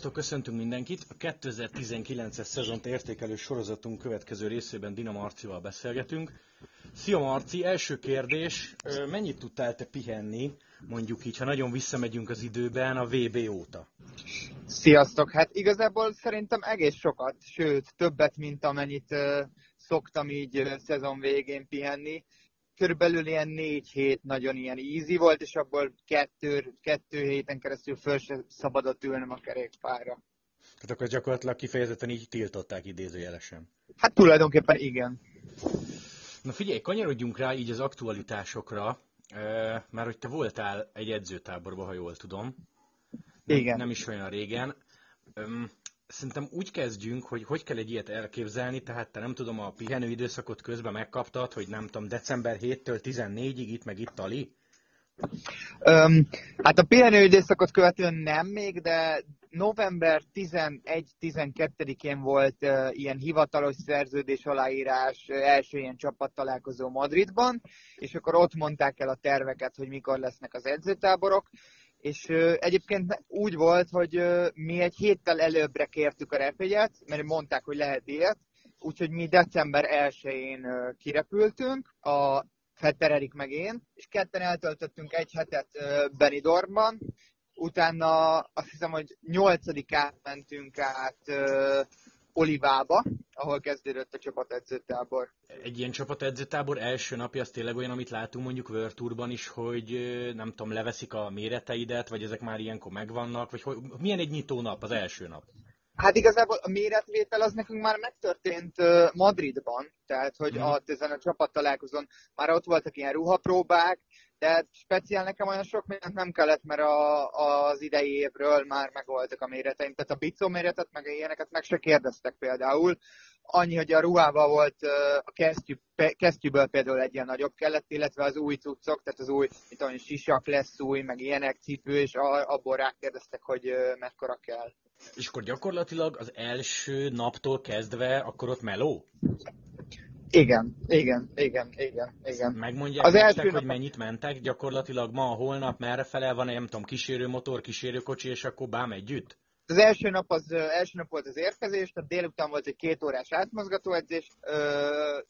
Sziasztok, köszöntünk mindenkit! A 2019-es szezont értékelő sorozatunk következő részében Dina Marcival beszélgetünk. Szia Marci, első kérdés, mennyit tudtál te pihenni, mondjuk így, ha nagyon visszamegyünk az időben, a VB óta? Sziasztok! Hát igazából szerintem egész sokat, sőt többet, mint amennyit szoktam így szezon végén pihenni körülbelül ilyen négy hét nagyon ilyen easy volt, és abból kettő, kettő héten keresztül föl se szabadott ülnöm a kerékpárra. Tehát akkor gyakorlatilag kifejezetten így tiltották idézőjelesen. Hát tulajdonképpen igen. Na figyelj, kanyarodjunk rá így az aktualitásokra, mert hogy te voltál egy edzőtáborban, ha jól tudom. Nem, igen. Nem is olyan régen szerintem úgy kezdjünk, hogy hogy kell egy ilyet elképzelni, tehát te nem tudom, a pihenő időszakot közben megkaptad, hogy nem tudom, december 7-től 14-ig itt meg itt Ali? Um, hát a pihenő időszakot követően nem még, de november 11-12-én volt uh, ilyen hivatalos szerződés aláírás, első ilyen csapattalálkozó Madridban, és akkor ott mondták el a terveket, hogy mikor lesznek az edzőtáborok, és ö, egyébként úgy volt, hogy ö, mi egy héttel előbbre kértük a repélyet, mert mondták, hogy lehet ilyet, úgyhogy mi december 1-én ö, kirepültünk, a Fetter Erik meg én, és ketten eltöltöttünk egy hetet ö, Benidormban, utána azt hiszem, hogy nyolcadikát mentünk át ö, Olivába, ahol kezdődött a csapatedzőtábor. Egy ilyen csapatedzőtábor első napja az tényleg olyan, amit látunk mondjuk World is, hogy nem tudom, leveszik a méreteidet, vagy ezek már ilyenkor megvannak, vagy hogy, milyen egy nyitó nap az első nap? Hát igazából a méretvétel az nekünk már megtörtént Madridban, tehát hogy hmm. ott ezen a csapat találkozón már ott voltak ilyen ruhapróbák, de speciál nekem olyan sok mindent nem kellett, mert a, az idei évről már megvoltak a méreteim. Tehát a bicó méretet, meg ilyeneket meg se kérdeztek például. Annyi, hogy a ruhával volt a kesztyű, kesztyűből például egy ilyen nagyobb kellett, illetve az új cuccok, tehát az új, mit tudom, sisak lesz új, meg ilyenek, cipő, és abból rákérdeztek, hogy mekkora kell. És akkor gyakorlatilag az első naptól kezdve akkor ott meló? Igen, igen, igen, igen, igen. Megmondják az nektek, első hogy mennyit mentek gyakorlatilag ma, holnap, merre fele van, nem tudom, kísérő motor, kísérőkocsi, és akkor bám együtt? Az első nap, az, első nap volt az érkezés, tehát délután volt egy két órás átmozgató edzés,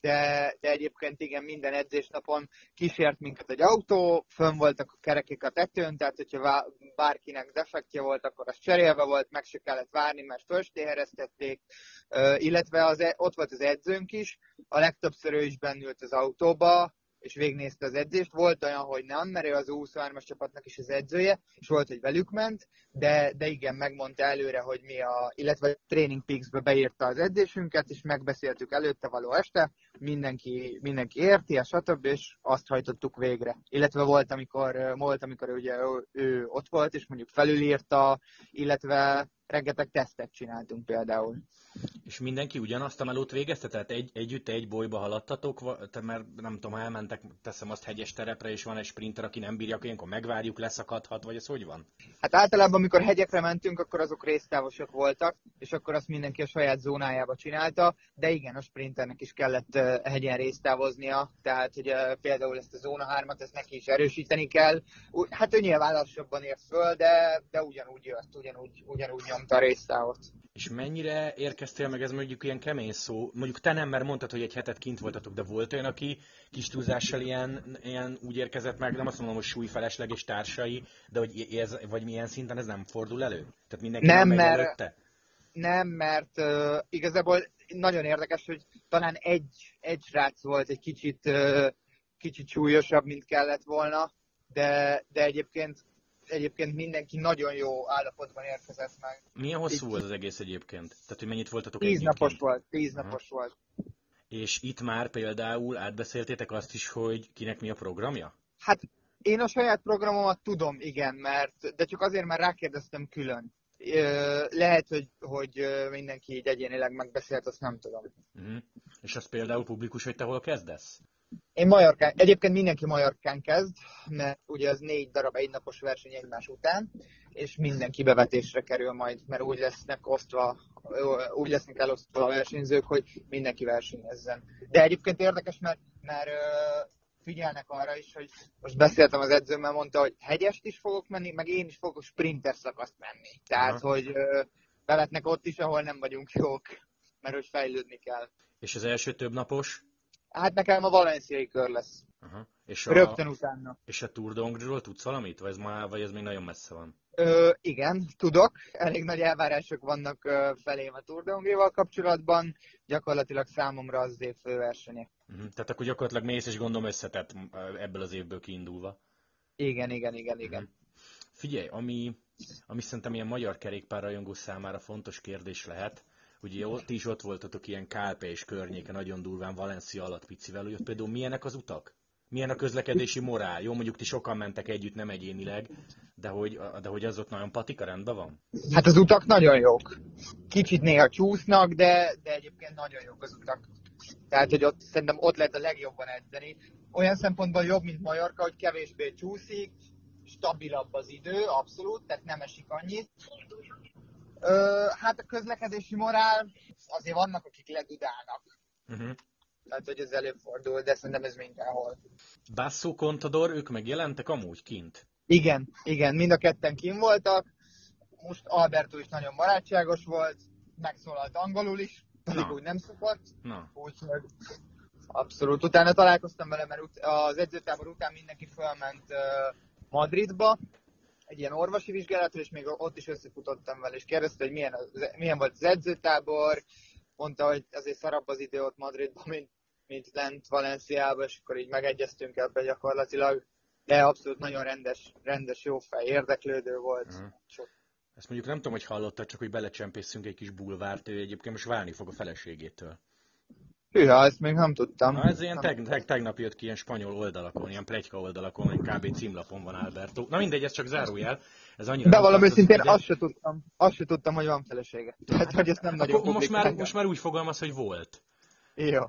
de, de egyébként igen, minden edzésnapon kísért minket egy autó, fönn voltak a kerekek a tetőn, tehát hogyha bárkinek defektje volt, akkor az cserélve volt, meg se kellett várni, mert fölstéhereztették, illetve az, e, ott volt az edzőnk is, a legtöbbször ő is bennült az autóba, és végnézte az edzést. Volt olyan, hogy nem, mert ő az 23-as csapatnak is az edzője, és volt, hogy velük ment, de, de igen, megmondta előre, hogy mi a, illetve a Training Peaks-be beírta az edzésünket, és megbeszéltük előtte való este, mindenki, mindenki érti, és stb., és azt hajtottuk végre. Illetve volt, amikor, volt, amikor ugye ő, ő ott volt, és mondjuk felülírta, illetve rengeteg tesztet csináltunk például. És mindenki ugyanazt a melót végezte? Tehát egy, együtt egy bolyba haladtatok? Mert nem tudom, elmentek, teszem azt hegyes terepre, és van egy sprinter, aki nem bírja, akkor megvárjuk, leszakadhat, vagy ez hogy van? Hát általában, amikor hegyekre mentünk, akkor azok résztávosok voltak, és akkor azt mindenki a saját zónájába csinálta, de igen, a sprinternek is kellett hegyen résztávoznia, tehát hogy például ezt a zóna 3-at, ezt neki is erősíteni kell. Hát ő nyilván lassabban ért föl, de, de ugyanúgy jött, ugyanúgy, ugyanúgy nyomta a résztávot. És mennyire érkeztél meg, ez mondjuk ilyen kemény szó, mondjuk te nem, mert mondtad, hogy egy hetet kint voltatok, de volt olyan, aki kis túlzással ilyen, ilyen úgy érkezett meg, nem azt mondom, hogy súlyfelesleg és társai, de hogy ez, vagy milyen szinten ez nem fordul elő? Tehát mindenki nem, mert, előtte? Nem, mert uh, igazából nagyon érdekes, hogy talán egy, egy srác volt egy kicsit, uh, kicsit súlyosabb, mint kellett volna, de, de egyébként egyébként mindenki nagyon jó állapotban érkezett meg. Milyen hosszú volt az egész egyébként? Tehát, hogy mennyit voltatok Tíz napos volt, tíz napos Aha. volt. És itt már például átbeszéltétek azt is, hogy kinek mi a programja? Hát én a saját programomat tudom, igen, mert, de csak azért, mert rákérdeztem külön. Lehet, hogy, hogy mindenki így egyénileg megbeszélt, azt nem tudom. Uh-huh. És az például publikus, hogy te hol kezdesz? Én Majorkán, egyébként mindenki Majorkán kezd, mert ugye az négy darab egynapos verseny egymás után, és mindenki bevetésre kerül majd, mert úgy lesznek osztva, úgy lesznek elosztva a versenyzők, hogy mindenki versenyezzen. De egyébként érdekes, mert, mert figyelnek arra is, hogy most beszéltem az edzőmmel, mondta, hogy hegyest is fogok menni, meg én is fogok sprinter szakaszt menni. Tehát, Aha. hogy beletnek ott is, ahol nem vagyunk jók, mert hogy fejlődni kell. És az első több napos? Hát nekem a valenciai kör lesz. Aha. És a, Rögtön utána. És a Tour de tudsz valamit? Vagy ez, már, vagy ez még nagyon messze van? Ö, igen, tudok. Elég nagy elvárások vannak felém a Tour de kapcsolatban. Gyakorlatilag számomra az, az év főversenye. Uh-huh. Tehát akkor gyakorlatilag mész és gondolom összetett ebből az évből kiindulva. Igen, igen, igen, igen. Uh-huh. Figyelj, ami, ami szerintem ilyen magyar kerékpárrajongó számára fontos kérdés lehet, Ugye ott is ott voltatok ilyen Kálpe és környéke nagyon durván Valencia alatt picivel, hogy ott például milyenek az utak? Milyen a közlekedési morál? Jó, mondjuk ti sokan mentek együtt, nem egyénileg, de hogy, de hogy az ott nagyon patika rendben van? Hát az utak nagyon jók. Kicsit néha csúsznak, de, de egyébként nagyon jók az utak. Tehát, hogy ott szerintem ott lehet a legjobban edzeni. Olyan szempontból jobb, mint Majorka, hogy kevésbé csúszik, stabilabb az idő, abszolút, tehát nem esik annyit. Ö, hát a közlekedési morál, azért vannak, akik ledudálnak. Uh-huh. Tehát, hogy ez előfordul, de szerintem ez mindenhol. Basso Contador, ők megjelentek amúgy kint? Igen, igen, mind a ketten kint voltak. Most Alberto is nagyon barátságos volt, megszólalt angolul is, pedig úgy nem szokott. Úgyhogy abszolút. Utána találkoztam vele, mert az edzőtábor után mindenki felment Madridba, egy ilyen orvosi vizsgálatra, és még ott is összefutottam vele, és kérdezte, hogy milyen, az, milyen volt az edzőtábor, mondta, hogy azért szarabb az idő ott Madridban, mint, mint lent Valenciában, és akkor így megegyeztünk ebbe gyakorlatilag. De abszolút nagyon rendes, rendes jó fej, érdeklődő volt. Uh-huh. Sok. Ezt mondjuk nem tudom, hogy hallottad, csak hogy belecsempészünk egy kis bulvárt, ő egyébként most válni fog a feleségétől. Hűha, ezt még nem tudtam. Na, ez ilyen teg, teg, tegnap jött ki ilyen spanyol oldalakon, ilyen plegyka oldalakon, egy kb. címlapon van Alberto. Na mindegy, ez csak zárójel. Ez annyira De valami szintén azt se tudtam, azt se tudtam, hogy van felesége. Tehát, hogy ezt nem nagyon most már, most már úgy fogalmaz, hogy volt. Jó.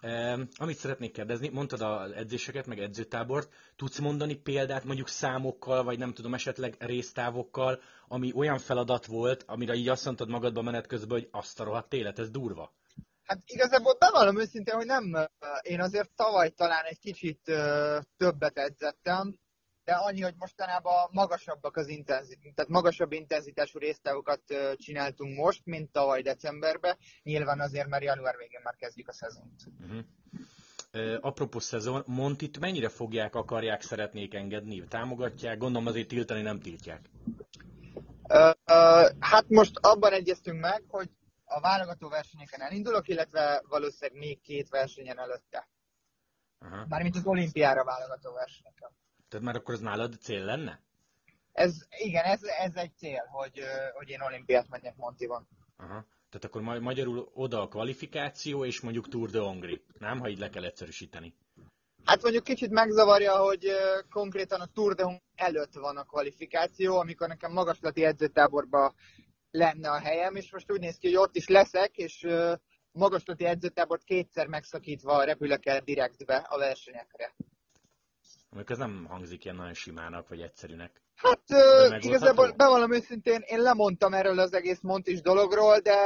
Eh, amit szeretnék kérdezni, mondtad az edzéseket, meg edzőtábort, tudsz mondani példát mondjuk számokkal, vagy nem tudom, esetleg résztávokkal, ami olyan feladat volt, amire így azt mondtad magadban menet közben, hogy azt a rohadt élet, ez durva? Hát igazából bevallom őszintén, hogy nem, én azért tavaly talán egy kicsit többet edzettem, de annyi, hogy mostanában magasabbak az intenzitás, tehát magasabb intenzitású résztávokat csináltunk most, mint tavaly decemberben. Nyilván azért, mert január végén már kezdjük a szezont. Uh-huh. Uh, apropó szezon, Montit mennyire fogják, akarják, szeretnék engedni? Támogatják? Gondolom azért tiltani nem tiltják. Uh, uh, hát most abban egyeztünk meg, hogy a válogató versenyeken elindulok, illetve valószínűleg még két versenyen előtte. Aha. Mármint az olimpiára válogató versenyeken. Tehát már akkor ez nálad cél lenne? Ez, igen, ez, ez egy cél, hogy, hogy én olimpiát menjek Montiban. Aha. Tehát akkor ma- magyarul oda a kvalifikáció, és mondjuk Tour de Hongri, nem? Ha így le kell egyszerűsíteni. Hát mondjuk kicsit megzavarja, hogy konkrétan a Tour de Hongri előtt van a kvalifikáció, amikor nekem magaslati edzőtáborba lenne a helyem, és most úgy néz ki, hogy ott is leszek, és magaslati edzőtábort kétszer megszakítva repülök el direktbe a versenyekre. Amikor ez nem hangzik ilyen nagyon simának, vagy egyszerűnek. Hát igazából bevallom őszintén, én lemondtam erről az egész Montis dologról, de,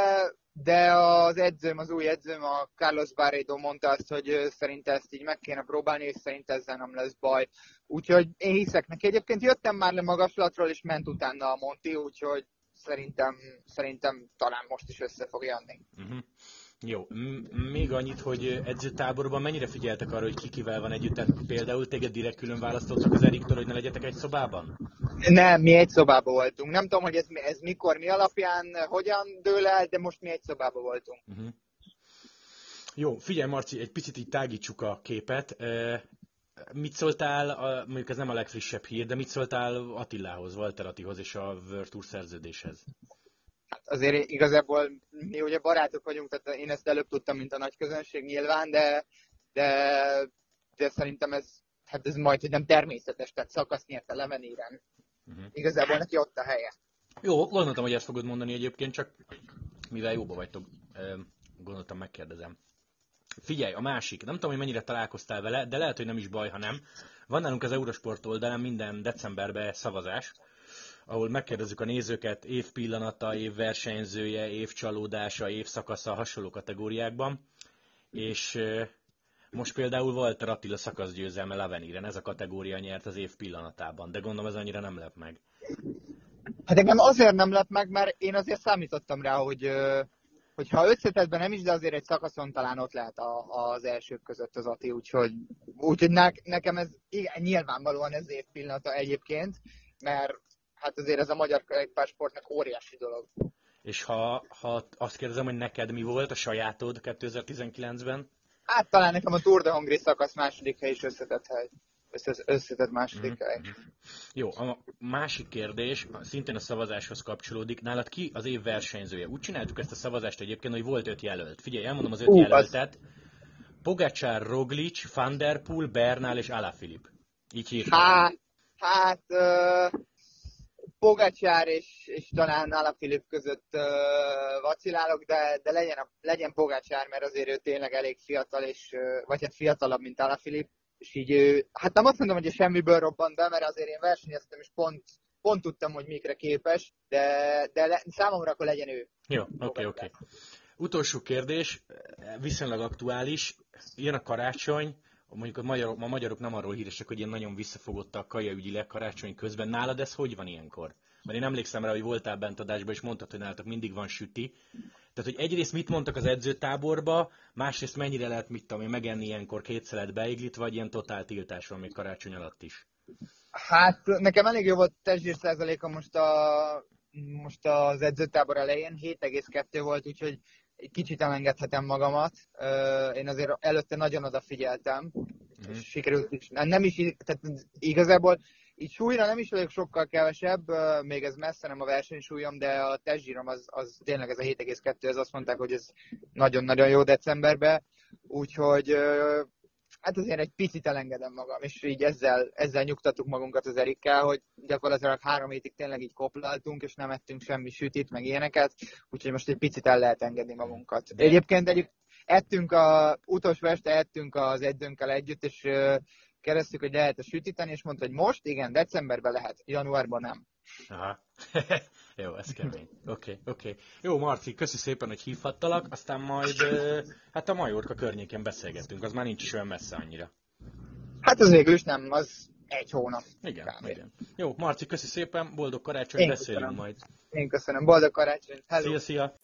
de az edzőm, az új edzőm, a Carlos Barredo mondta azt, hogy szerinte ezt így meg kéne próbálni, és szerint ezzel nem lesz baj. Úgyhogy én hiszek neki. Egyébként jöttem már le magaslatról, és ment utána a Monti, úgyhogy szerintem, szerintem talán most is össze fog jönni. Uh-huh. Jó, M- még annyit, hogy edzőtáborban mennyire figyeltek arra, hogy ki kivel van együtt? Tehát például téged direkt külön választottak az Eriktől, hogy ne legyetek egy szobában? Nem, mi egy szobában voltunk. Nem tudom, hogy ez, ez mikor, mi alapján, hogyan dől el, de most mi egy szobában voltunk. Uh-huh. Jó, figyelj Marci, egy picit így tágítsuk a képet. Mit szóltál, a, mondjuk ez nem a legfrissebb hír, de mit szóltál Attilához, Walter Attihoz és a World Tour szerződéshez? Hát azért igazából mi ugye barátok vagyunk, tehát én ezt előbb tudtam, mint a nagy közönség nyilván, de, de, de szerintem ez, hát ez majd, hogy nem természetes, tehát szakasz nyerte Lemenéren. Uh-huh. Igazából neki ott a helye. Jó, gondoltam, hogy ezt fogod mondani egyébként, csak mivel jóba vagytok, gondoltam megkérdezem. Figyelj, a másik, nem tudom, hogy mennyire találkoztál vele, de lehet, hogy nem is baj, ha nem. Van nálunk az Eurosport oldalán minden decemberben szavazás, ahol megkérdezzük a nézőket év pillanata, év versenyzője, év csalódása, év szakasza, hasonló kategóriákban. És Most például Walter Attila szakaszgyőzelme Laveniren, ez a kategória nyert az év pillanatában, de gondolom ez annyira nem lep meg. Hát engem azért nem lep meg, mert én azért számítottam rá, hogy hogyha összetetben nem is, de azért egy szakaszon talán ott lehet a, az elsők között az Ati, úgyhogy, úgyhogy ne, nekem ez igen, nyilvánvalóan ez év pillanata egyébként, mert hát azért ez a magyar kerékpársportnak óriási dolog. És ha, ha azt kérdezem, hogy neked mi volt a sajátod 2019-ben? Hát talán nekem a Tour de Hongrie szakasz második hely is összetett hely. Összetett második mm-hmm. Jó, a másik kérdés, szintén a szavazáshoz kapcsolódik. Nálad ki az év versenyzője? Úgy csináltuk ezt a szavazást egyébként, hogy volt öt jelölt. Figyelj, elmondom az öt uh, jelöltet. Az... Pogacsár, Roglic, Van Der Poel, Bernal és Alaphilipp. Így hívtam. Hát, hát uh, Pogacsár és, és talán Alaphilipp között uh, vacilálok, de, de legyen, a, legyen Pogacsár, mert azért ő tényleg elég fiatal, és, uh, vagy hát fiatalabb, mint Alaphilipp és így hát nem azt mondom, hogy semmiből robbant be, mert azért én versenyeztem, és pont, pont tudtam, hogy mikre képes, de, de le, számomra akkor legyen ő. Jó, oké, oké. Utolsó kérdés, viszonylag aktuális, jön a karácsony, mondjuk a magyarok, a magyarok nem arról híresek, hogy ilyen nagyon visszafogottak kajaügyileg karácsony közben. Nálad ez hogy van ilyenkor? Mert én emlékszem rá, hogy voltál bent adásban, és mondtad, hogy nálatok mindig van süti. Tehát, hogy egyrészt mit mondtak az edzőtáborba, másrészt mennyire lehet, mit tudom én, megenni ilyenkor két szelet beiglit, vagy ilyen totál tiltás van még karácsony alatt is? Hát nekem elég jó volt testzsír százaléka most, a, most az edzőtábor elején, 7,2 volt, úgyhogy egy kicsit elengedhetem magamat. Én azért előtte nagyon odafigyeltem, mm-hmm. és sikerült is. Nem is, tehát igazából így súlyra nem is vagyok sokkal kevesebb, még ez messze nem a versenysúlyom, de a testzsírom az, az tényleg ez a 7,2, ez azt mondták, hogy ez nagyon-nagyon jó decemberben, úgyhogy hát azért egy picit elengedem magam, és így ezzel, ezzel nyugtattuk magunkat az Erikkel, hogy gyakorlatilag három hétig tényleg így koplaltunk, és nem ettünk semmi sütit, meg ilyeneket, úgyhogy most egy picit el lehet engedni magunkat. Egyébként egy, ettünk a, utolsó este ettünk az edzőnkkel együtt, és keresztük, hogy lehet a sütíteni, és mondta, hogy most, igen, decemberben lehet, januárban nem. Aha. Jó, ez kemény. Oké, okay, oké. Okay. Jó, Marci, köszi szépen, hogy hívhattalak, aztán majd hát a Majorka környékén beszélgetünk, az már nincs is olyan messze annyira. Hát az végül is nem, az egy hónap. Igen, kb. igen. Jó, Marci, köszi szépen, boldog karácsony, beszélünk majd. Én köszönöm, boldog karácsony. Hello. Szia, szia.